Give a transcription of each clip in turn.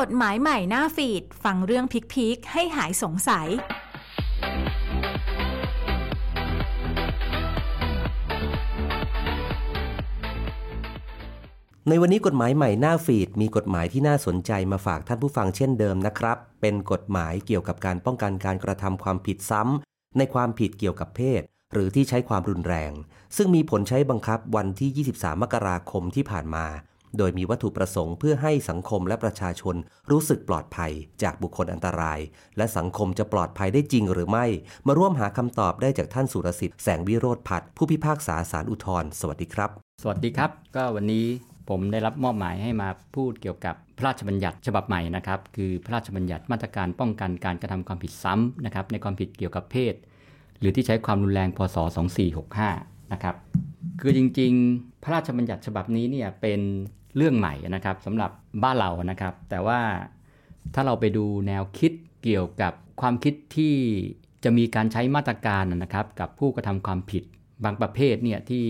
กฎหมายใหม่หน้าฟีด ฟังเรื่องพิกๆให้หายสงสัย ในวันนี้กฎหมายใหม่หน้าฟีด มีกฎหมายที่น่าสนใจมาฝากท่านผู้ฟังเช่นเดิมนะครับ เป็นกฎหมายเกี่ยวกับการป้องกันการกระทำความผิดซ้ำในความผิดเกี่ยวกับเพศ หรือที่ใช้ความรุนแรง ซึ่งมีผลใช้บังคับวันที่ 23 มกราคมที่ผ่านมา โดยมีวัตถุประสงค์เพื่อให้สังคมและประชาชนรู้สึกปลอดภัยจากบุคคลอันตราย และสังคมจะปลอดภัยได้จริงหรือไม่ มาร่วมหาคำตอบได้จากท่านสุรสิทธิ์แสงวิโรธพัฒผู้พิพากษาศาลอุทธรสวัสดีครับ สวัสดีครับ ก็วันนี้ผมได้รับมอบหมายให้มาพูดเกี่ยวกับพระราชบัญญัติฉบับใหม่นะครับ คือพระราชบัญญัติมาตรการป้องกันการกระทำความผิดซ้ำนะครับในความผิดเกี่ยวกับเพศ หรือที่ใช้ความรุนแรงพศ 2465 นะครับ คือจริงๆ พระราชบัญญัติฉบับนี้เนี่ยเป็น เรื่องใหม่นะครับสำหรับบ้านเรานะครับ แต่ว่าถ้าเราไปดูแนวคิดเกี่ยวกับความคิดที่จะมีการใช้มาตรการนะครับ กับผู้กระทำความผิดบางประเภทเนี่ยที่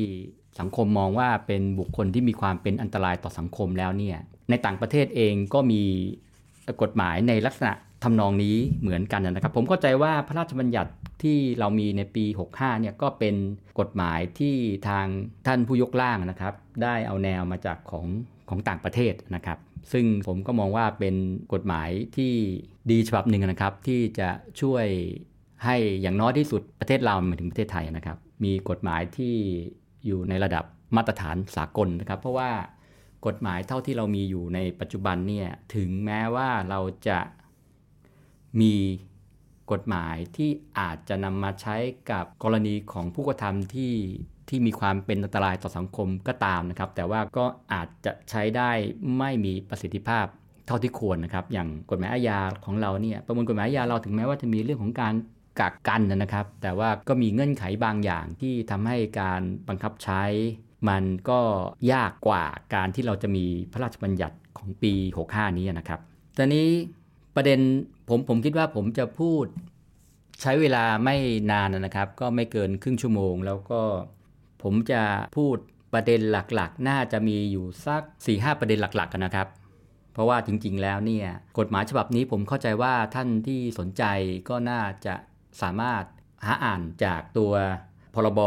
สังคมมองว่าเป็นบุคคลที่มีความเป็นอันตรายต่อสังคมแล้วเนี่ยในต่างประเทศเองก็มีกฎหมายในลักษณะ ทำนองนี้เหมือนกันนะครับ ผมเข้าใจว่าพระราชบัญญัติที่เรามีในปี 65 เนี่ยก็เป็นกฎหมายที่ทางท่านผู้ยกร่างนะครับ ได้เอาแนวมาจากของของต่างประเทศนะครับ ซึ่งผมก็มองว่าเป็นกฎหมายที่ดีฉบับหนึ่งนะครับ ที่จะช่วยให้อย่างน้อยที่สุดประเทศเรามาถึงประเทศไทยนะครับ มีกฎหมายที่อยู่ในระดับมาตรฐานสากลนะครับ เพราะว่ากฎหมายเท่าที่เรามีอยู่ในปัจจุบันเนี่ยถึงแม้ว่าเราจะ มีกฎหมายที่อาจจะนำมาใช้กับกรณีของผู้กระทำที่ที่มีความเป็นอันตรายต่อสังคมก็ตามนะครับ แต่ว่าก็อาจจะใช้ได้ไม่มีประสิทธิภาพเท่าที่ควรนะครับ อย่างกฎหมายอาญาของเราเนี่ยประมวลกฎหมายอาญาเราถึงแม้ว่าจะมีเรื่องของการกักกันนะครับ แต่ว่าก็มีเงื่อนไขบางอย่างที่ทำให้การบังคับใช้ มันก็ยากกว่าการที่เราจะมีพระราชบัญญัติของปี 65 นี้นะครับ ตอนนี้ประเด็น ผมผมคิดว่าผมจะพูดใช้เวลาไม่นานนะครับ ก็ไม่เกินครึ่งชั่วโมง แล้วก็ผมจะพูดประเด็นหลักๆ น่าจะมีอยู่สัก 4-5 ประเด็นหลักๆกันนะครับ เพราะว่าจริงๆแล้วเนี่ยกฎหมายฉบับนี้ผมเข้าใจว่าท่านที่สนใจก็น่าจะสามารถหาอ่านจากตัวพรบ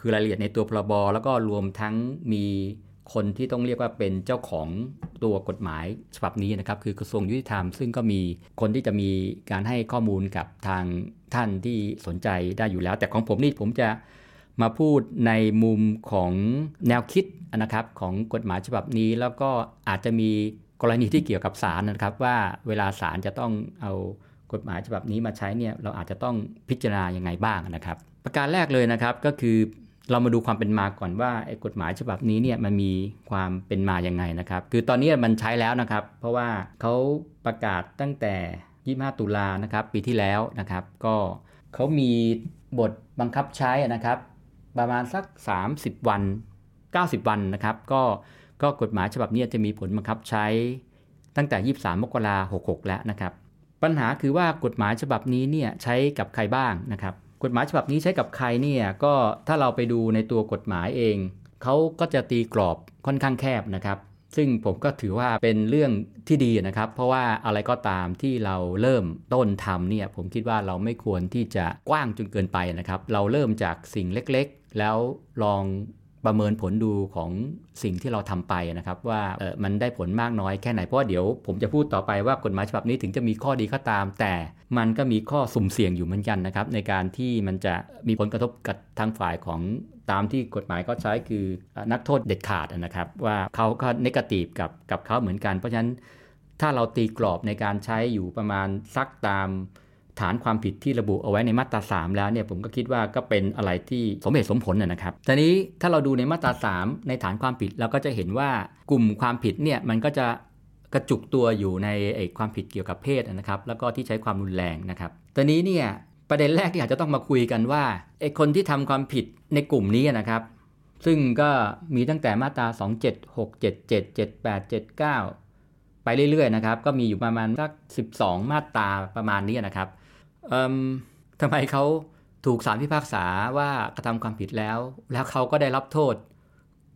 คือรายละเอียดในตัวพรบ แล้วก็รวมทั้งมี คนที่ต้องเรียกว่าเป็นเจ้าของตัวกฎหมายฉบับนี้นะครับ คือกระทรวงยุติธรรม ซึ่งก็มีคนที่จะมีการให้ข้อมูลกับทางท่านที่สนใจได้อยู่แล้ว แต่ของผมนี่ผมจะมาพูดในมุมของแนวคิดนะครับของกฎหมายฉบับนี้ แล้วก็อาจจะมีกรณีที่เกี่ยวกับศาลนะครับ ว่าเวลาศาลจะต้องเอากฎหมายฉบับนี้มาใช้เนี่ยเราอาจจะต้องพิจารณายังไงบ้างนะครับ ประการแรกเลยนะครับก็คือ เรามาดูความเป็นมาก่อนว่าไอ้กฎหมายฉบับนี้เนี่ยมันมีความเป็นมาอยังไงนะครับ คือตอนนี้มันใช้แล้วนะครับ เพราะว่าเขาประกาศตั้งแต่ 25 ตุลานะครับปีที่แล้วนะครับ ก็เขามีบทบังคับใช้นะครับ ประมาณสัก 30 วัน 90 วันนะครับ ก็ก็กฎหมายฉบับนี้จะมีผลบังคับใช้ตั้งแต่ 23 มกราคม66 แล้วนะครับ ปัญหาคือว่ากฎหมายฉบับนี้เนี่ยใช้กับใครบ้างนะครับ กฎหมายฉบับนี้ใช้กับใครเนี่ยก็ถ้าเราไปดูในตัวกฎหมายเอง เขาก็จะตีกรอบค่อนข้างแคบนะครับ ซึ่งผมก็ถือว่าเป็นเรื่องที่ดีนะครับ เพราะว่าอะไรก็ตามที่เราเริ่มต้นทำเนี่ยผมคิดว่าเราไม่ควรที่จะกว้างจนเกินไปนะครับ เราเริ่มจากสิ่งเล็กๆ แล้วลอง ประเมินผลดูของสิ่งที่เราทำไปนะครับ ว่ามันได้ผลมากน้อยแค่ไหน เพราะเดี๋ยวผมจะพูดต่อไปว่ากฎหมายฉบับนี้ถึงจะมีข้อดีก็ตาม แต่มันก็มีข้อสุ่มเสี่ยงอยู่เหมือนกันนะครับ ในการที่มันจะมีผลกระทบกับทางฝ่ายของตามที่กฎหมายก็ใช้คือนักโทษเด็ดขาดนะครับ ว่าเขาก็นกาทีฟกับกับเขาเหมือนกัน เพราะฉะนั้นถ้าเราตีกรอบในการใช้อยู่ประมาณซักตาม ฐานความผิดที่ระบุเอาไว้ในมาตรา 3 แล้วเนี่ยผมก็คิดว่าก็เป็นอะไรที่สมเหตุสมผลนะครับทีนี้ถ้าเราดูในมาตรา 3 ในฐานความผิดเราก็จะเห็นว่ากลุ่มความผิดเนี่ยมันก็จะกระจุกตัวอยู่ในไอ้ความผิดเกี่ยวกับเพศนะครับ แล้วก็ที่ใช้ความรุนแรงนะครับตอนนี้เนี่ยประเด็นแรกที่อาจจะต้องมาคุยกันว่าไอ้คนที่ทำความผิดในกลุ่มนี้นะครับซึ่งก็มีตั้งแต่มาตรา 2 7 6 7 7 7 8 7 9 ไปเรื่อยๆนะครับ ก็มีอยู่ประมาณสัก 12 มาตราประมาณนี้นะครับ ทำไมเขาถูกสารพิพากษาว่ากระทำความผิดแล้ว แล้วเขาก็ได้รับโทษ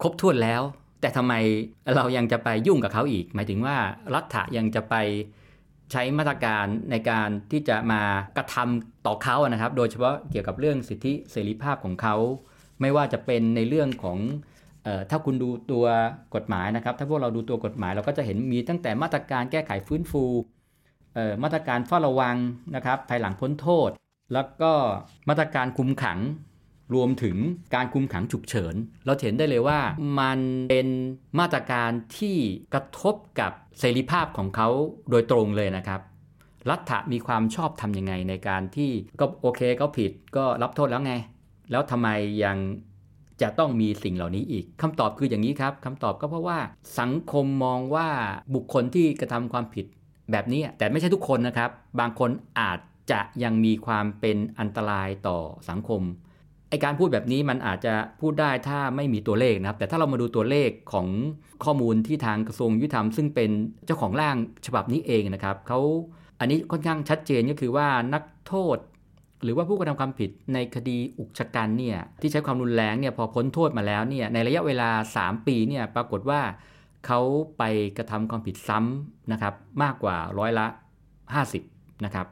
ครบถ้วนแล้ว แต่ทำไมเรายังจะไปยุ่งกับเขาอีก หมายถึงว่ารัฐะยังจะไปใช้มาตรการในการที่จะมากระทำต่อเขานะครับ โดยเฉพาะเกี่ยวกับเรื่องสิทธิเสรีภาพของเขา ไม่ว่าจะเป็นในเรื่องของออถ้าคุณดูตัวกฎหมายนะครับ ถ้าพวกเราดูตัวกฎหมายเราก็จะเห็นมีตั้งแต่มาตรการแก้ไขฟื้นฟู มาตรการเฝ้าระวังนะครับภายหลังพ้นโทษ แล้วก็มาตรการคุมขังรวมถึงการคุมขังฉุกเฉิน เราเห็นได้เลยว่ามันเป็นมาตรการที่กระทบกับเสรีภาพของเขาโดยตรงเลยนะครับ รัฐมีความชอบทำยังไงในการที่ก็โอเคก็ผิดก็รับโทษแล้วไง แล้วทำไมยังจะต้องมีสิ่งเหล่านี้อีกคำตอบคืออย่างนี้ครับคำตอบก็เพราะว่าสังคมมองว่าบุคคลที่กระทำความผิด แบบนี้แต่ไม่ใช่ทุกคนนะครับ บางคนอาจจะยังมีความเป็นอันตรายต่อสังคมไอการพูดแบบนี้มันอาจจะพูดได้ถ้าไม่มีตัวเลขนะครับ แต่ถ้าเรามาดูตัวเลขของข้อมูลที่ทางกระทรวงยุติธรรมซึ่งเป็นเจ้าของร่างฉบับนี้เองนะครับเขาอันนี้ค่อนข้างชัดเจนก็คือว่านักโทษ หรือว่าผู้กระทำความผิดในคดีอุกชะกันเนี่ยที่ใช้ความรุนแรงเนี่ยพอพ้นโทษมาแล้วเนี่ยในระยะเวลา 3 ปีเนี่ยปรากฏว่า เขาไปกระทำความผิดซ้ำนะครับมากกว่าร้อยละ 50นะครับ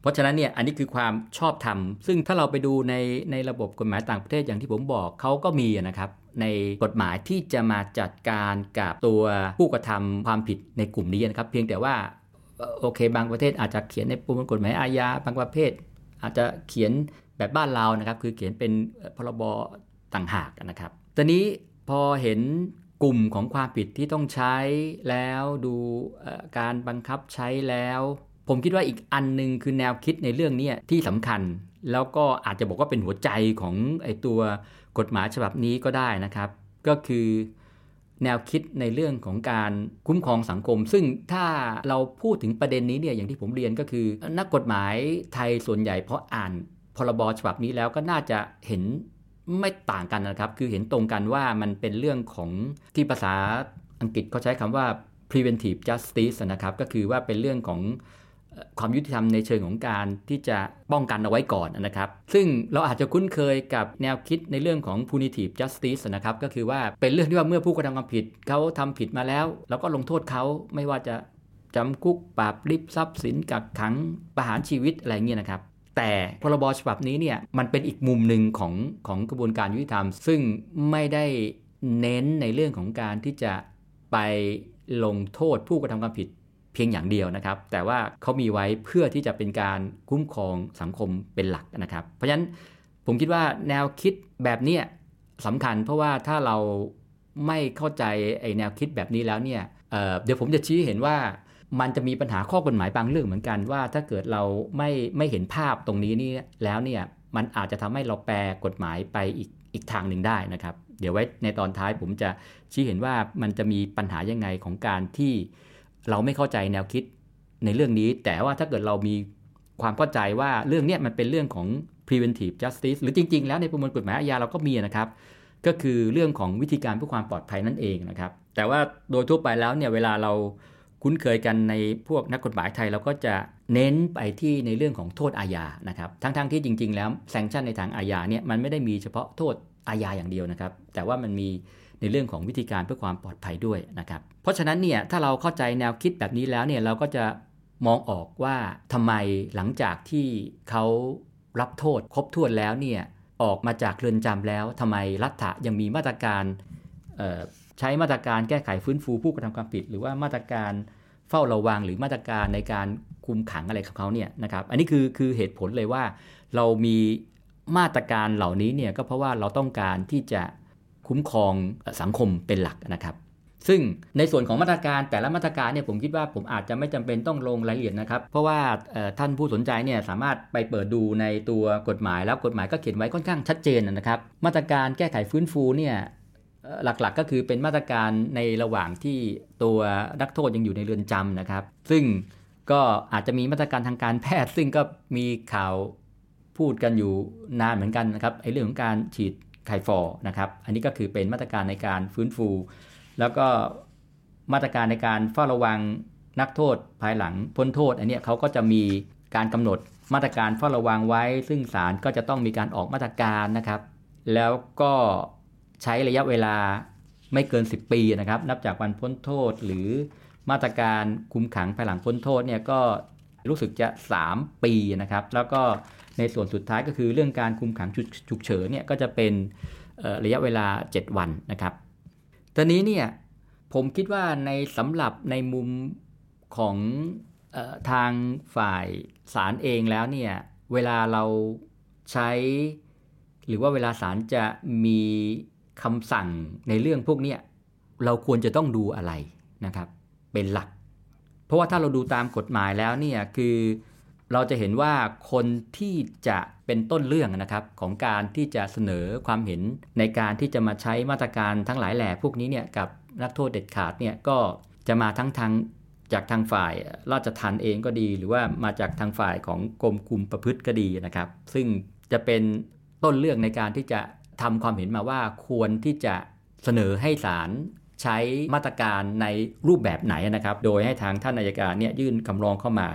เพราะฉะนั้นเนี่ยอันนี้คือความชอบธรรม ซึ่งถ้าเราไปดูในในระบบกฎหมายต่างประเทศอย่างที่ผมบอกเขาก็มีนะครับในกฎหมายที่จะมาจัดการกับตัวผู้กระทำความผิดในกลุ่มนี้นะครับ เพียงแต่ว่าโอเค บางประเทศอาจจะเขียนในประมวลกฎหมายอาญาบางประเภท อาจจะเขียนแบบบ้านเรานะครับ คือเขียนเป็นพรบต่างหากนะครับ ตอนนี้พอเห็น กลุ่มของความผิดที่ต้องใช้แล้วดูการบังคับใช้แล้ว ผมคิดว่าอีกอันหนึ่งคือแนวคิดในเรื่องนี้ที่สำคัญ แล้วก็อาจจะบอกว่าเป็นหัวใจของไอตัวกฎหมายฉบับนี้ก็ได้นะครับ ก็คือแนวคิดในเรื่องของการคุ้มครองสังคม ซึ่งถ้าเราพูดถึงประเด็นนี้เนี่ยอย่างที่ผมเรียนก็คือ นักกฎหมายไทยส่วนใหญ่พออ่านพรบฉบับนี้แล้วก็น่าจะเห็น ไม่ต่างกันนะครับ คือเห็นตรงกันว่ามันเป็นเรื่องของที่ภาษาอังกฤษเขาใช้คำว่า preventive justice นะครับ ก็คือว่าเป็นเรื่องของความยุติธรรมในเชิงของการที่จะป้องกันเอาไว้ก่อนนะครับ ซึ่งเราอาจจะคุ้นเคยกับแนวคิดในเรื่องของ punitive justice นะครับ ก็คือว่าเป็นเรื่องที่ว่าเมื่อผู้กระทำความผิดเขาทำผิดมาแล้ว แล้วก็ลงโทษเขาไม่ว่าจะจำคุกปราบริบทรัพย์สินกักขังประหารชีวิตอะไรเงี้ยนะครับ แต่พรบฉบับนี้เนี่ยมันเป็นอีกมุมหนึ่งของของกระบวนการยุติธรรม ซึ่งไม่ได้เน้นในเรื่องของการที่จะไปลงโทษผู้กระทำความผิดเพียงอย่างเดียวนะครับ แต่ว่าเขามีไว้เพื่อที่จะเป็นการคุ้มครองสังคมเป็นหลักนะครับ เพราะฉะนั้นผมคิดว่าแนวคิดแบบนี้สำคัญเพราะว่าถ้าเราไม่เข้าใจไอแนวคิดแบบนี้แล้วเนี่ยเเดี๋ยวผมจะชี้เห็นว่า มันจะมีปัญหาข้อกฎหมายบางเรื่องเหมือนกันว่า ถ้าเกิดเราไม่ไม่เห็นภาพตรงนี้นี่แล้วเนี่ยมันอาจจะทำให้เราแปลกฎหมายไปอีกอีกทางหนึ่งได้นะครับ เดี๋ยวไว้ในตอนท้ายผมจะชี้เห็นว่ามันจะมีปัญหายังไงของการที่เราไม่เข้าใจแนวคิดในเรื่องนี้ แต่ว่าถ้าเกิดเรามีความเข้าใจว่าเรื่องนี้มันเป็นเรื่องของ preventive justice หรือจริง ๆ แล้วในประมวลกฎหมายอาญาเราก็มีนะครับ ก็คือเรื่องของวิธีการเพื่อความปลอดภัยนั่นเองนะครับ แต่ว่าโดยทั่วไปแล้วเนี่ยเวลาเรา คุ้นเคยกันในพวกนักกฎหมายไทยเราก็จะเน้นไปที่ในเรื่องของโทษอาญานะครับทั้งๆทที่จริง ๆ แล้วแซงชั่นในทางอาญาเนี่ยมันไม่ได้มีเฉพาะโทษอาญาอย่างเดียวนะครับ แต่ว่ามันมีในเรื่องของวิธีการเพื่อความปลอดภัยด้วยนะครับ เพราะฉะนั้นเนี่ยถ้าเราเข้าใจแนวคิดแบบนี้แล้วเนี่ยเราก็จะมองออกว่าทำไมหลังจากที่เขารับโทษครบถ้วนแล้วเนี่ยออกมาจากเรือนจำแล้วทำไมรัฐะยังมีมาตรการใช้มาตรการแก้ไขฟื้นฟูผู้กระทำความผิด หรือว่ามาตรการ เฝ้าระวังหรือมาตรการในการคุมขังอะไรของเขาเนี่ยนะครับ อันนี้คือคือเหตุผลเลยว่า เรามีมาตรการเหล่านี้เนี่ยก็เพราะว่าเราต้องการที่จะคุ้มครองสังคมเป็นหลักนะครับ ซึ่งในส่วนของมาตรการแต่ละมาตรการเนี่ยผมคิดว่าผมอาจจะไม่จำเป็นต้องลงรายละเอียดนะครับ เพราะว่าท่านผู้สนใจเนี่ยสามารถไปเปิดดูในตัวกฎหมายแล้วกฎหมายก็เขียนไว้ค่อนข้างชัดเจนนะครับ มาตรการแก้ไขฟื้นฟูเนี่ย หลักๆก็คือเป็นมาตรการในระหว่างที่ตัวนักโทษยังอยู่ในเรือนจำนะครับ ซึ่งก็อาจจะมีมาตรการทางการแพทย์ ซึ่งก็มีข่าวพูดกันอยู่นานเหมือนกันนะครับไอ้เรื่องของการฉีดไคฟอนะครับ อันนี้ก็คือเป็นมาตรการในการฟื้นฟู แล้วก็มาตรการในการเฝ้าระวังนักโทษภายหลังพ้นโทษ อันนี้เขาก็จะมีการกำหนดมาตรการเฝ้าระวังไว้ ซึ่งศาลก็จะต้องมีการออกมาตรการนะครับ แล้วก็ ใช้ระยะเวลาไม่เกิน 10 ปีนะครับ นับจากวันพ้นโทษหรือมาตรการคุมขังภายหลังพ้นโทษเนี่ยก็รู้สึกจะ 3 ปีนะครับ แล้วก็ในส่วนสุดท้ายก็คือเรื่องการคุมขังฉุกเฉินเนี่ยก็จะเป็นระยะเวลา 7 วันนะครับตอนนี้เนี่ยผมคิดว่าในสำหรับในมุมของออทางฝ่ายศาลเองแล้วเนี่ยเวลาเราใช้ หรือว่าเวลาศาลจะมี คำสั่งในเรื่องพวกนี้เราควรจะต้องดูอะไรนะครับ เป็นหลัก เพราะว่าถ้าเราดูตามกฎหมายแล้วเนี่ยคือเราจะเห็นว่าคนที่จะเป็นต้นเรื่องนะครับของการที่จะเสนอความเห็นในการที่จะมาใช้มาตรการทั้งหลายแหล่พวกนี้เนี่ยกับนักโทษเด็ดขาดเนี่ยก็จะมาทั้งทางจากทางฝ่ายราชทัณฑ์เองก็ดี หรือว่ามาจากทางฝ่ายของกรมคุมประพฤติก็ดีนะครับ ซึ่งจะเป็นต้นเรื่องในการที่จะ ทำความเห็นมาว่าควรที่จะเสนอให้ศาลใช้มาตรการในรูปแบบไหนนะครับ โดยให้ทางท่านนายการเนี่ยยื่นคำร้องเข้ามา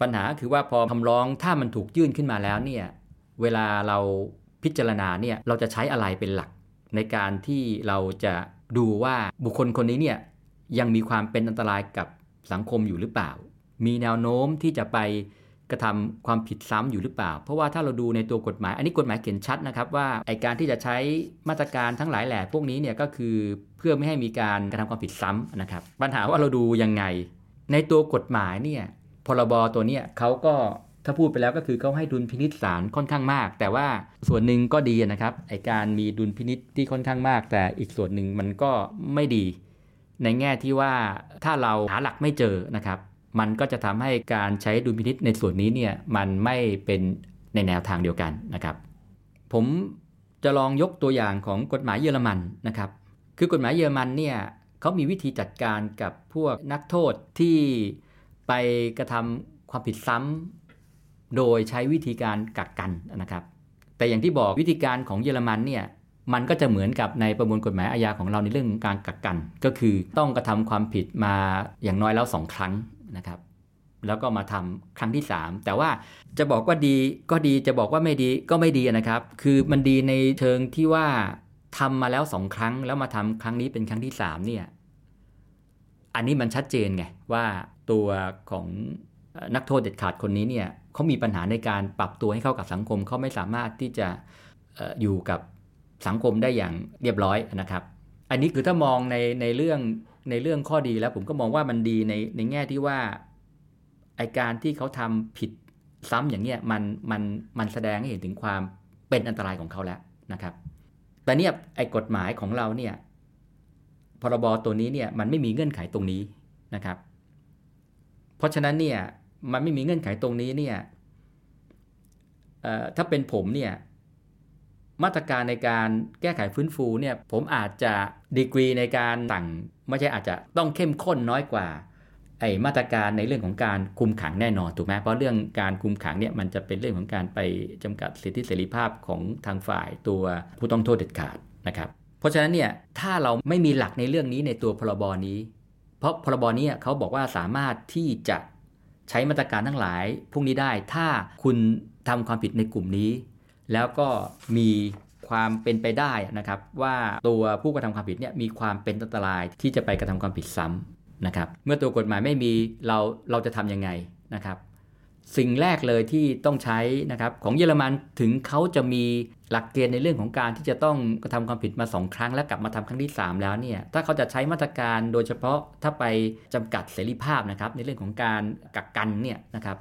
ปัญหาคือว่าพอคำร้องถ้ามันถูกยื่นขึ้นมาแล้วเนี่ยเวลาเราพิจารณาเนี่ยเราจะใช้อะไรเป็นหลัก ในการที่เราจะดูว่าบุคคลคนนี้เนี่ยยังมีความเป็นอันตรายกับสังคมอยู่หรือเปล่า มีแนวโน้มที่จะไป กระทำความผิดซ้ำอยู่หรือเปล่า เพราะว่าถ้าเราดูในตัวกฎหมาย อันนี้กฎหมายเขียนชัดนะครับว่าไอการที่จะใช้มาตรการทั้งหลายแหล่พวกนี้เนี่ยก็คือเพื่อไม่ให้มีการกระทำความผิดซ้ำนะครับ ปัญหาว่าเราดูยังไง ในตัวกฎหมายเนี่ยพรบตัวเนี้ยเขาก็ถ้าพูดไปแล้วก็คือเขาให้ดุลพินิษศาลค่อนข้างมาก แต่ว่าส่วนหนึ่งก็ดีนะครับไอการมีดุลพินิษที่ค่อนข้างมาก แต่อีกส่วนหนึ่งมันก็ไม่ดี ในแง่ที่ว่าถ้าเราหาหลักไม่เจอนะครับ มันก็จะทำให้การใช้ดุลพินิษในส่วนนี้เนี่ยมันไม่เป็นในแนวทางเดียวกันนะครับ ผมจะลองยกตัวอย่างของกฎหมายเยอรมันนะครับ คือกฎหมายเยอรมันเนี่ยเขามีวิธีจัดการกับพวกนักโทษที่ไปกระทำความผิดซ้ำโดยใช้วิธีการกักกันนะครับ แต่อย่างที่บอกวิธีการของเยอรมันเนี่ยมันก็จะเหมือนกับในประมวลกฎหมายอาญาของเราในเรื่องการกักกัน ก็คือต้องกระทำความผิดมาอย่างน้อยแล้วสองครั้ง นะครับ แล้วก็มาทำครั้งที่ 3 แต่ว่าจะบอกว่าดีก็ดีจะบอกว่าไม่ดีก็ไม่ดีนะครับ คือมันดีในเชิงที่ว่าทำมาแล้วสองครั้ง แล้วมาทำครั้งนี้เป็นครั้งที่3เนี่ยอันนี้มันชัดเจนไงว่าตัวของนักโทษเด็ดขาดคนนี้เนี่ยเขามีปัญหาในการปรับตัวให้เข้ากับสังคมเขาไม่สามารถที่จะอยู่กับสังคมได้อย่างเรียบร้อยนะครับ อันนี้คือถ้ามองในในเรื่อง ในเรื่องข้อดีแล้วผมก็มองว่ามันดีในในแง่ที่ว่าไอการที่เขาทำผิดซ้ำอย่างเนี้ยมันมันมันแสดงให้เห็นถึงความเป็นอันตรายของเขาแล้วนะครับ แต่เนี่ยไอกฎหมายของเราเนี่ยพรบตัวนี้เนี่ยมันไม่มีเงื่อนไขตรงนี้นะครับ เพราะฉะนั้นเนี่ยมันไม่มีเงื่อนไขตรงนี้เนี่ยถ้าเป็นผมเนี่ยมาตรการในการแก้ไขฟื้นฟูเนี่ยผมอาจจะดีกรีในการสั่ง ไม่ใช่อาจจะต้องเข้มข้นน้อยกว่าไอมาตรการในเรื่องของการคุมขังแน่นอนถูกไหมเพราะเรื่องการคุมขังเนี่ยมันจะเป็นเรื่องของการไปจำกัดสิทธิเสรีภาพของทางฝ่ายตัวผู้ต้องโทษเด็ดขาดนะครับ เพราะฉะนั้นเนี่ยถ้าเราไม่มีหลักในเรื่องนี้ในตัวพรบนี้ เพราะพรบนี้เขาบอกว่าสามารถที่จะใช้มาตรการทั้งหลายพวกนี้ได้ ถ้าคุณทำความผิดในกลุ่มนี้ แล้วก็มี ความเป็นไปได้นะครับ ว่าตัวผู้กระทำความผิดเนี่ยมีความเป็นอันตรายที่จะไปกระทำความผิดซ้ำนะครับ เมื่อตัวกฎหมายไม่มีเราเราจะทํำยังไงนะครับ สิ่งแรกเลยที่ต้องใช้นะครับของเยอรมันถึงเขาจะมีหลักเกณฑ์ในเรื่องของการที่จะต้องกระทำความผิดมา2ครั้ง แล้วกลับมาทำครั้งที่ 3 แล้วเนี่ยถ้าเขาจะใช้มาตรการโดยเฉพาะถ้าไปจำกัดเสรีภาพนะครับ ในเรื่องของการกักกันเนี่ยนะครับ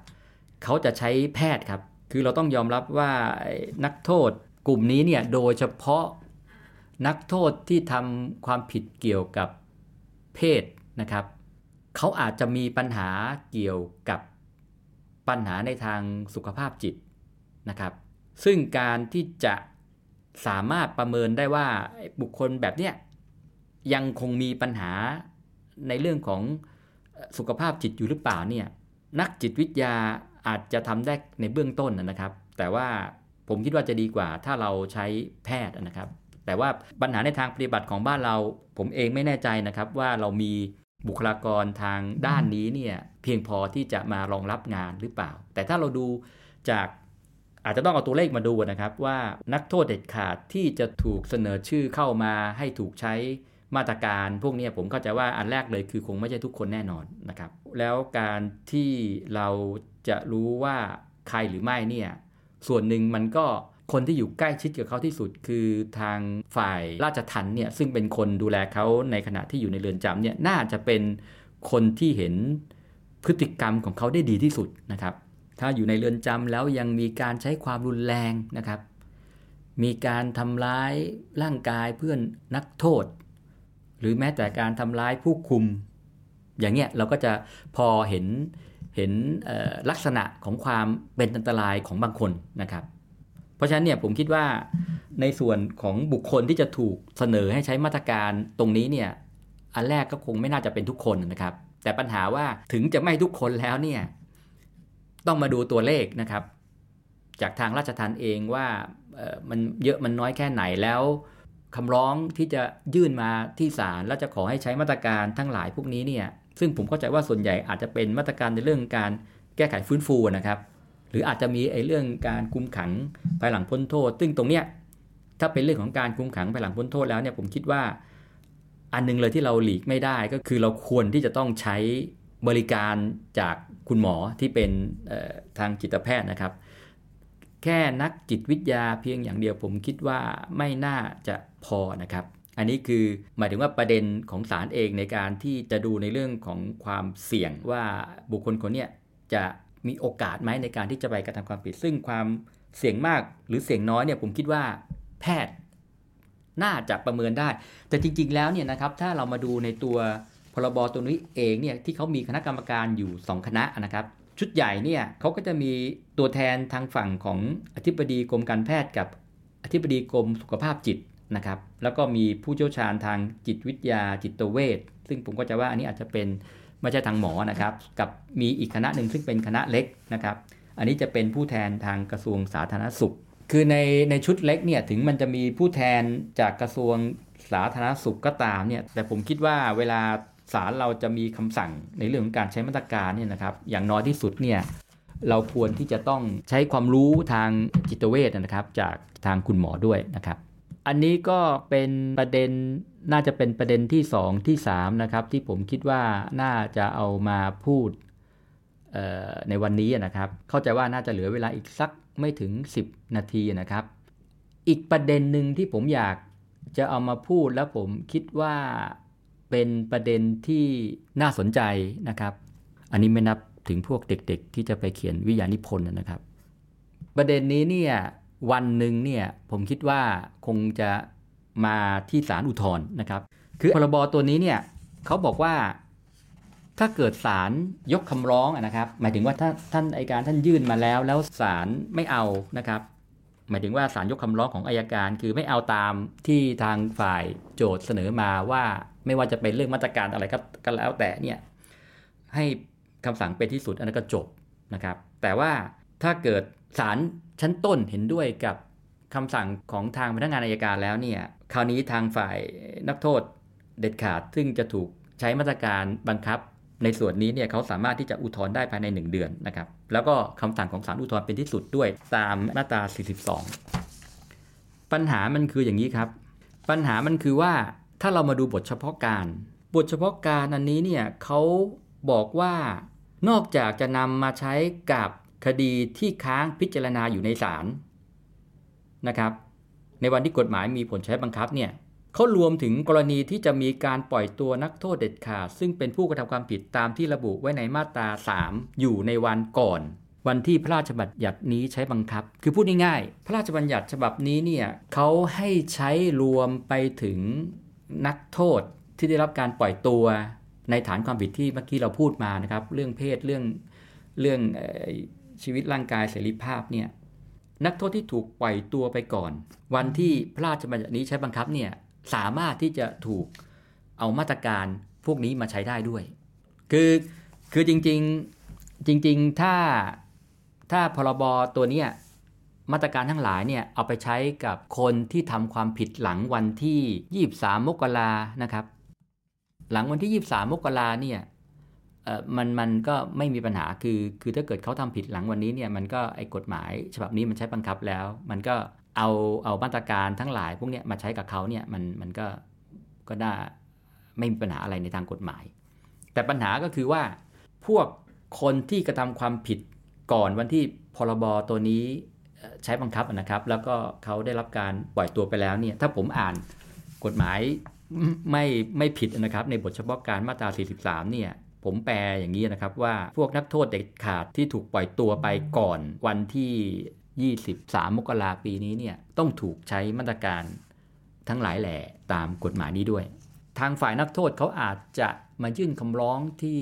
เขาจะใช้แพทย์ครับคือเราต้องยอมรับว่านักโทษ กลุ่มนี้เนี่ยโดยเฉพาะนักโทษที่ทำความผิดเกี่ยวกับเพศนะครับเขาอาจจะมีปัญหาเกี่ยวกับปัญหาในทางสุขภาพจิตนะครับ ซึ่งการที่จะสามารถประเมินได้ว่าบุคคลแบบเนี้ยยังคงมีปัญหาในเรื่องของสุขภาพจิตอยู่หรือเปล่าเนี่ยนักจิตวิทยาอาจจะทำได้ในเบื้องต้นนะครับ แต่ว่า ผมคิดว่าจะดีกว่าถ้าเราใช้แพทย์นะครับ แต่ว่าปัญหาในทางปฏิบัติของบ้านเรา ผมเองไม่แน่ใจนะครับว่าเรามีบุคลากรทางด้านนี้เนี่ยเพียงพอที่จะมารองรับงานหรือเปล่า แต่ถ้าเราดูจากอาจจะต้องเอาตัวเลขมาดูนะครับ ว่านักโทษเด็ดขาดที่จะถูกเสนอชื่อเข้ามาให้ถูกใช้มาตรการพวกนี้ผมเข้าใจว่าอันแรกเลยคือคงไม่ใช่ทุกคนแน่นอนนะครับ แล้วการที่เราจะรู้ว่าใครหรือไม่เนี่ย ส่วนหนึ่งมันก็คนที่อยู่ใกล้ชิดกับเขาที่สุด คือทางฝ่ายราชทัณฑ์เนี่ยซึ่งเป็นคนดูแลเขาในขณะที่อยู่ในเรือนจำเนี่ยน่าจะเป็นคนที่เห็นพฤติกรรมของเขาได้ดีที่สุดนะครับ ถ้าอยู่ในเรือนจำแล้วยังมีการใช้ความรุนแรงนะครับ มีการทำร้ายร่างกายเพื่อนนักโทษ หรือแม้แต่การทำร้ายผู้คุม อย่างเงี้ยเราก็จะพอเห็น เห็นลักษณะของความเป็นอันตรายของบางคนนะครับ เพราะฉะนั้นเนี่ยผมคิดว่าในส่วนของบุคคลที่จะถูกเสนอให้ใช้มาตรการตรงนี้เนี่ยอันแรกก็คงไม่น่าจะเป็นทุกคนนะครับ แต่ปัญหาว่าถึงจะไม่ทุกคนแล้วเนี่ยต้องมาดูตัวเลขนะครับ จากทางราชทัณฑ์เองว่ามันเยอะมันน้อยแค่ไหนแล้วคำร้องที่จะยื่นมาที่ศาลแล้วจะขอให้ใช้มาตรการทั้งหลายพวกนี้เนี่ย ซึ่งผมเข้าใจว่าส่วนใหญ่อาจจะเป็นมาตรการในเรื่องการแก้ไขฟื้นฟูนะครับ หรืออาจจะมีไอ้เรื่องการคุมขังภายหลังพ้นโทษ ซึ่งตรงเนี้ยถ้าเป็นเรื่องของการคุมขังภายหลังพ้นโทษแล้วเนี่ยผมคิดว่า อันนึงเลยที่เราหลีกไม่ได้ก็คือเราควรที่จะต้องใช้บริการจากคุณหมอที่เป็นทางจิตแพทย์นะครับ แค่นักจิตวิทยาเพียงอย่างเดียวผมคิดว่าไม่น่าจะพอนะครับ อันนี้คือหมายถึงว่าประเด็นของศาลเองในการที่จะดูในเรื่องของความเสี่ยงว่าบุคคลคนนี้จะมีโอกาสไหมในการที่จะไปกระทำความผิด ซึ่งความเสี่ยงมากหรือเสี่ยงน้อยเนี่ยผมคิดว่าแพทย์น่าจะประเมินได้ แต่จริง ๆ แล้วเนี่ยนะครับถ้าเรามาดูในตัวพรบตัวนี้เองเนี่ยที่เขามีคณะกรรมการอยู่ 2 คณะนะครับชุดใหญ่เนี่ยเขาก็จะมีตัวแทนทางฝั่งของอธิบดีกรมการแพทย์กับอธิบดีกรมสุขภาพจิต นะครับ แล้วก็มีผู้เชี่ยวชาญทางจิตวิทยาจิตเวชซึ่งผมก็จะว่าอันนี้อาจจะเป็นไม่ใช่ทางหมอนะครับ กับมีอีกคณะหนึ่งซึ่งเป็นคณะเล็กนะครับ อันนี้จะเป็นผู้แทนทางกระทรวงสาธารณสุข คือในในชุดเล็กเนี่ยถึงมันจะมีผู้แทนจากกระทรวงสาธารณสุขก็ตามเนี่ย แต่ผมคิดว่าเวลาศาลเราจะมีคำสั่งในเรื่องของการใช้มาตรการเนี่ยนะครับ อย่างน้อยที่สุดเนี่ยเราควรที่จะต้องใช้ความรู้ทางจิตเวชนะครับ จากทางคุณหมอด้วยนะครับ อันนี้ก็เป็นประเด็นน่าจะเป็นประเด็นที่ 2 ที่ 3 นะครับ ที่ผมคิดว่าน่าจะเอามาพูดในวันนี้นะครับ เข้าใจว่าน่าจะเหลือเวลาอีกสักไม่ถึง 10 นาทีนะครับ อีกประเด็นหนึ่งที่ผมอยากจะเอามาพูดแล้วผมคิดว่าเป็นประเด็นที่น่าสนใจนะครับ อันนี้ไม่นับถึงพวกเด็กๆ ที่จะไปเขียนวิทยานิพนธ์นะครับ ประเด็นนี้เนี่ย วันหนึ่งเนี่ยผมคิดว่าคงจะมาที่ศาลอุทธรณ์นะครับ คือพรบตัวนี้เนี่ยเขาบอกว่าถ้าเกิดศาลยกคำร้องนะครับ หมายถึงว่าถ้าท่านอายการท่านยื่นมาแล้ว แล้วศาลไม่เอานะครับ หมายถึงว่าศาลยกคำร้องของอายการ คือไม่เอาตามที่ทางฝ่ายโจทย์เสนอมาว่าไม่ว่าจะเป็นเรื่องมาตรการอะไรก็แล้วแต่เนี่ยให้คำสั่งเป็นที่สุดอันนั้นก็จบนะครับ แต่ว่าถ้าเกิด ศาลชั้นต้นเห็นด้วยกับคำสั่งของทางพนักงานอายการแล้วเนี่ยคราวนี้ทางฝ่ายนักโทษเด็ดขาดซึ่งจะถูกใช้มาตรการบังคับ ในส่วนนี้เนี่ยเขาสามารถที่จะอุทธรณ์ได้ภายใน 1 เดือนนะครับแล้วก็คำสั่งของศาลอุทธรณ์เป็นที่สุดด้วยตามมาตรา 42 ปัญหามันคืออย่างนี้ครับ ปัญหามันคือว่าถ้าเรามาดูบทเฉพาะการ บทเฉพาะการอันนี้เนี่ยเขาบอกว่านอกจากจะนำมาใช้กับ คดีที่ค้างพิจารณาอยู่ในศาลนะครับ ในวันที่กฎหมายมีผลใช้บังคับเนี่ยเขารวมถึงกรณีที่จะมีการปล่อยตัวนักโทษเด็ดขาดซึ่งเป็นผู้กระทำความผิดตามที่ระบุไว้ในมาตรา 3 อยู่ในวันก่อน วันที่พระราชบัญญัตินี้ใช้บังคับ คือพูดง่ายๆพระราชบัญญัติฉบับนี้เนี่ยเขาให้ใช้รวมไปถึงนักโทษที่ได้รับการปล่อยตัวในฐานความผิดที่เมื่อกี้เราพูดมานะครับ เรื่องเพศเรื่องเรื่อง ชีวิตร่างกายเสรีภาพเนี่ยนักโทษที่ถูกปล่อยตัวไปก่อน วันที่พระราชบัญญัตินี้ใช้บังคับเนี่ยสามารถที่จะถูกเอามาตรการพวกนี้มาใช้ได้ด้วย คือคือจริงๆจริง ๆ ถ้าถ้าพรบตัวนี้มาตรการทั้งหลายเนี่ยเอาไปใช้กับคนที่ทำความผิดหลังวันที่ 23 มกรานะครับ หลังวันที่ 23 มกราเนี่ย มันมันก็ไม่มีปัญหาคือคือถ้าเกิดเขาทำผิดหลังวันนี้เนี่ยมันก็ไอ้กฎหมาย ฉบับนี้มันใช้บังคับแล้ว มันก็เอาเอามาตรการทั้งหลาย พวกเนี้ยมาใช้กับเขาเนี่ยมันมันก็ก็ได้ไม่มีปัญหาอะไรในทางกฎหมาย แต่ปัญหาก็คือว่าพวกคนที่กระทำความผิดก่อนวันที่พรบตัวนี้ใช้บังคับนะครับ แล้วก็เขาได้รับการปล่อยตัวไปแล้วเนี่ยถ้าผมอ่านกฎหมายไม่ไม่ผิดนะครับ ในบทเฉพาะการมาตรา 43 เนี่ย ผมแปลอย่างนี้นะครับว่าพวกนักโทษเด็ดขาดที่ถูกปล่อยตัวไปก่อนวันที่ 23 มกราปีนี้เนี่ยต้องถูกใช้มาตรการทั้งหลายแหล่ตามกฎหมายนี้ด้วย ทางฝ่ายนักโทษเขาอาจจะมายื่นคำร้องที่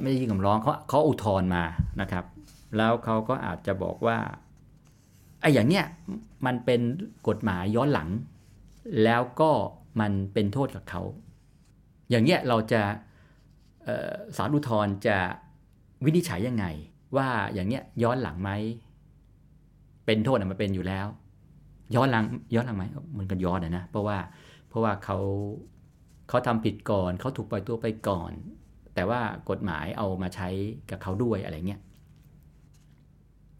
ไม่ได้ยื่นคำร้องเขาเขาอุทธรณ์มานะครับ แล้วเขาก็อาจจะบอกว่าไอ้อย่างเนี้ยมันเป็นกฎหมายย้อนหลัง แล้วก็มันเป็นโทษกับเขา อย่างเนี้ยเราจะ สารอุทธรจะวินิจฉัยยังไง ว่าอย่างเนี้ยย้อนหลังไหมเป็นโทษมันเป็นอยู่แล้ว ย้อนหลังย้อนหลังไหมมันก็ย้อนนะเพราะว่าเพราะว่าเขาเขาทำผิดก่อนเขาถูกปล่อยตัวไปก่อน แต่ว่ากฎหมายเอามาใช้กับเขาด้วยอะไรเงี้ย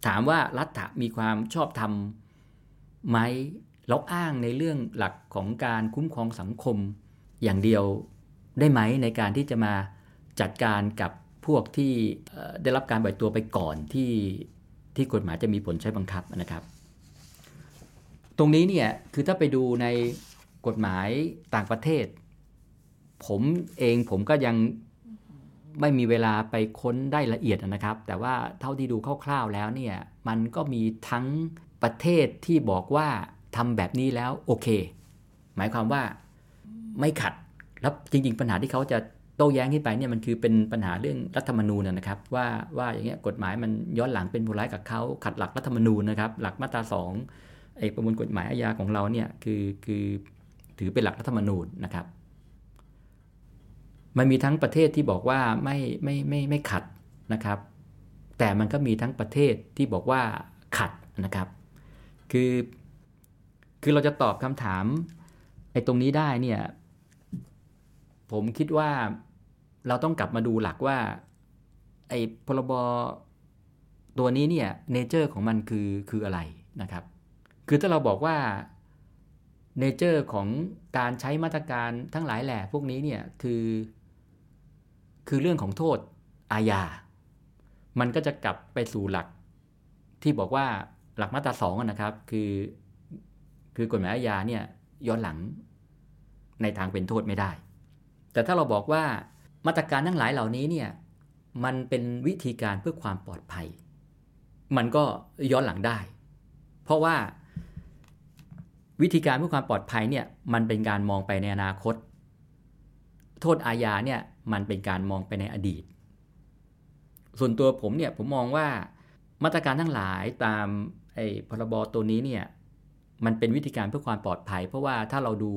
ถามว่ารัฐมีความชอบธรรมไหมเราอ้างในเรื่องหลักของการคุ้มครองสังคมอย่างเดียวได้ไหมในการที่จะมา จัดการกับพวกที่ได้รับการปล่อยตัวไปก่อนที่ที่กฎหมายจะมีผลใช้บังคับนะครับ ตรงนี้เนี่ยคือถ้าไปดูในกฎหมายต่างประเทศ ผมเองผมก็ยังไม่มีเวลาไปค้นได้ละเอียดนะครับ แต่ว่าเท่าที่ดูคร่าวๆแล้วเนี่ยมันก็มีทั้งประเทศที่บอกว่าทำแบบนี้แล้วโอเค หมายความว่าไม่ขัดแล้วจริง ๆ ปัญหาที่เขาจะ โต้แย้งขึ้นไปเนี่ยมันคือเป็นปัญหาเรื่องรัฐธรรมนูญนะครับว่าว่าอย่างเงี้ยกฎหมายมันย้อนหลังเป็นผู้ร้ายกับเขาขัดหลักรัฐธรรมนูญนะครับหลักมาตราสองไอ้ประมวลกฎหมายอาญาของเราเนี่ยคือคือถือเป็นหลักรัฐธรรมนูญนะครับ มันมีทั้งประเทศที่บอกว่าไม่ไม่ไม่ไม่ขัดนะครับ แต่มันก็มีทั้งประเทศที่บอกว่าขัดนะครับ คือคือเราจะตอบคำถามไอ้ตรงนี้ได้เนี่ยผมคิดว่า เราต้องกลับมาดูหลักว่า ไอ้พรบตัวนี้เนี่ยเนเจอร์ของมันคือคืออะไรนะครับ คือถ้าเราบอกว่าเนเจอร์ของการใช้มาตรการทั้งหลายแหล่พวกนี้เนี่ยคือคือเรื่องของโทษอาญา มันก็จะกลับไปสู่หลักที่บอกว่าหลักมาตราสองนะครับ คือคือกฎหมายอาญาเนี่ยย้อนหลังในทางเป็นโทษไม่ได้ แต่ถ้าเราบอกว่า มาตรการทั้งหลายเหล่านี้เนี่ยมันเป็นวิธีการเพื่อความปลอดภัย มันก็ย้อนหลังได้ เพราะว่าวิธีการเพื่อความปลอดภัยเนี่ยมันเป็นการมองไปในอนาคต โทษอาญาเนี่ยมันเป็นการมองไปในอดีต ส่วนตัวผมเนี่ยผมมองว่ามาตรการทั้งหลายตามไอ้พรบตัวนี้เนี่ยมันเป็นวิธีการเพื่อความปลอดภัย เพราะว่าถ้าเราดู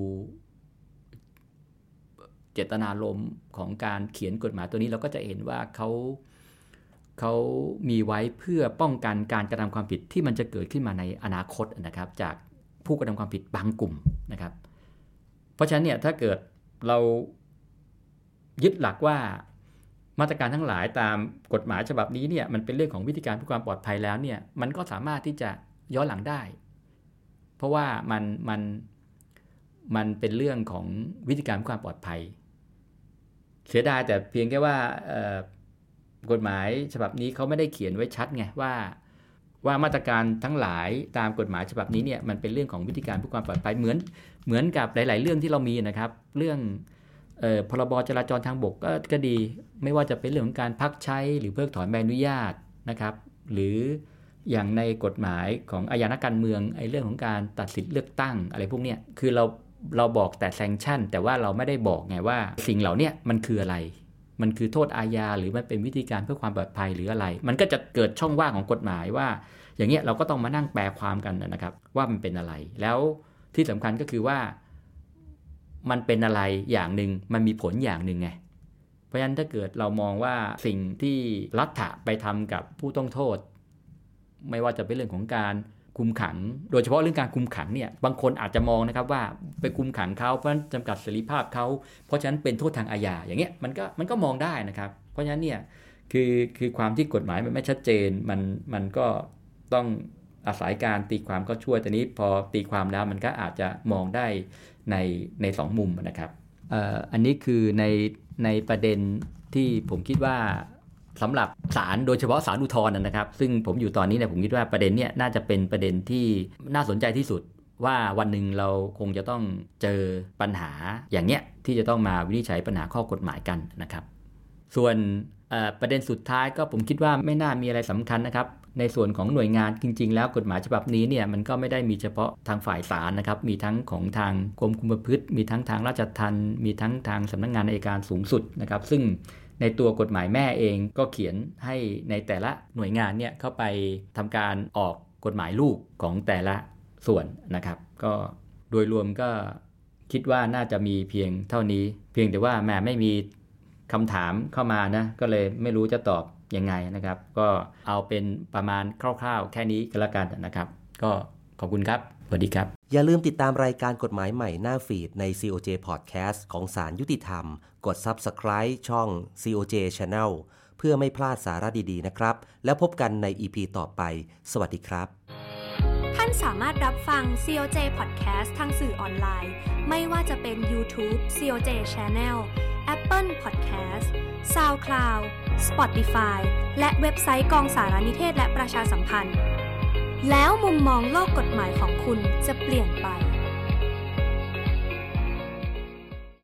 เจตนารมณ์ของการเขียนกฎหมายตัวนี้เราก็จะเห็นว่าเขาเขามีไว้เพื่อป้องกันการกระทำความผิดที่มันจะเกิดขึ้นมาในอนาคตนะครับ จากผู้กระทำความผิดบางกลุ่มนะครับ เพราะฉะนั้นเนี่ยถ้าเกิดเรายึดหลักว่ามาตรการทั้งหลายตามกฎหมายฉบับนี้เนี่ยมันเป็นเรื่องของวิธีการเพื่อความปลอดภัยแล้วเนี่ยมันก็สามารถที่จะย้อนหลังได้ เพราะว่ามันมันมันเป็นเรื่องของวิธีการเพื่อความปลอดภัย เสียดายแต่เพียงแค่ว่ากฎหมายฉบับนี้เขาไม่ได้เขียนไว้ชัดไงว่า ว่ามาตรการทั้งหลายตามกฎหมายฉบับนี้เนี่ยมันเป็นเรื่องของวิธีการเพื่อความปลอดภัยเหมือนเหมือนกับหลาย ๆ เรื่องที่เรามีนะครับ เรื่องพรบจราจรทางบกก็ก็ดี ไม่ว่าจะเป็นเรื่องของการพักใช้หรือเพิกถอนใบอนุญาตนะครับ หรืออย่างในกฎหมายของอาญานักการเมืองไอ้เรื่องของการตัดสิทธิ์เลือกตั้งอะไรพวกนี้คือเรา เราบอกแต่แซงชั่น แต่ว่าเราไม่ได้บอกไงว่า สิ่งเหล่านี้มันคืออะไร มันคือโทษอาญาหรือมันเป็นวิธีการเพื่อความปลอดภัยหรืออะไร มันก็จะเกิดช่องว่างของกฎหมายว่า อย่างเงี้ยเราก็ต้องมานั่งแปลความกันนะครับ ว่ามันเป็นอะไร แล้วที่สำคัญก็คือว่า มันเป็นอะไรอย่างหนึ่งมันมีผลอย่างหนึ่งไงเพราะฉะนั้นถ้าเกิดเรามองว่าสิ่งที่รัฐะไปทำกับผู้ต้องโทษ ไม่ว่าจะเป็นเรื่องของการ คุมขัง โดยเฉพาะเรื่องการคุมขังเนี่ยบางคนอาจจะมองนะครับว่าไปคุมขังเขาเพราะจำกัดเสรีภาพเขาเพราะฉะนั้นเป็นโทษทางอาญาอย่างเงี้ยมันก็มันก็มองได้นะครับ เพราะฉะนั้นเนี่ยคือคือความที่กฎหมายมันไม่ชัดเจนมันมันก็ต้องอาศัยการตีความก็ช่วยแต่นี้พอตีความแล้วมันก็อาจจะมองได้ในในสองมุมนะครับอันนี้คือในในประเด็นที่ผมคิดว่า สำหรับศาลโดยเฉพาะศาลอุทธรณ์นะครับ ซึ่งผมอยู่ตอนนี้เนี่ยผมคิดว่าประเด็นเนี้ยน่าจะเป็นประเด็นที่น่าสนใจที่สุดว่าวันหนึ่งเราคงจะต้องเจอปัญหาอย่างเนี้ยที่จะต้องมาวินิจฉัยปัญหาข้อกฎหมายกันนะครับ ส่วนประเด็นสุดท้ายก็ผมคิดว่าไม่น่ามีอะไรสำคัญนะครับ ในส่วนของหน่วยงานจริง ๆ แล้วกฎหมายฉบับนี้เนี่ยมันก็ไม่ได้มีเฉพาะทางฝ่ายศาลนะครับ มีทั้งของทางกรมคุมประพฤติ มีทั้งทางราชทัณฑ์มีทั้งทางสำนักงงานอัยการสูงสุดนะครับ ซึ่ง ในตัวกฎหมายแม่เองก็เขียนให้ในแต่ละหน่วยงานเนี่ยเข้าไปทำการออกกฎหมายลูกของแต่ละส่วนนะครับ ก็โดยรวมก็คิดว่าน่าจะมีเพียงเท่านี้ เพียงแต่ว่าแม่ไม่มีคำถามเข้ามานะก็เลยไม่รู้จะตอบยังไงนะครับ ก็เอาเป็นประมาณคร่าวๆ แค่นี้ก็แล้วกันนะครับ ก็ขอบคุณครับ วัสดีครับ อย่าลืมติดตามรายการกฎหมายใหม่หน้าฟีดใน COJ Podcast ของสารยุติธรรม กด Subscribe ช่อง COJ Channel เพื่อไม่พลาดสาระดีๆ นะครับ แล้วพบกันใน EP ต่อไป สวัสดีครับ ท่านสามารถรับฟัง COJ Podcast ทางสื่อออนไลน์ ไม่ว่าจะเป็น YouTube COJ Channel Apple Podcast SoundCloud Spotify และเว็บไซต์กองสารนิเทศและประชาสัมพันธ์ แล้วมุมมองโลกกฎหมายของคุณจะเปลี่ยนไป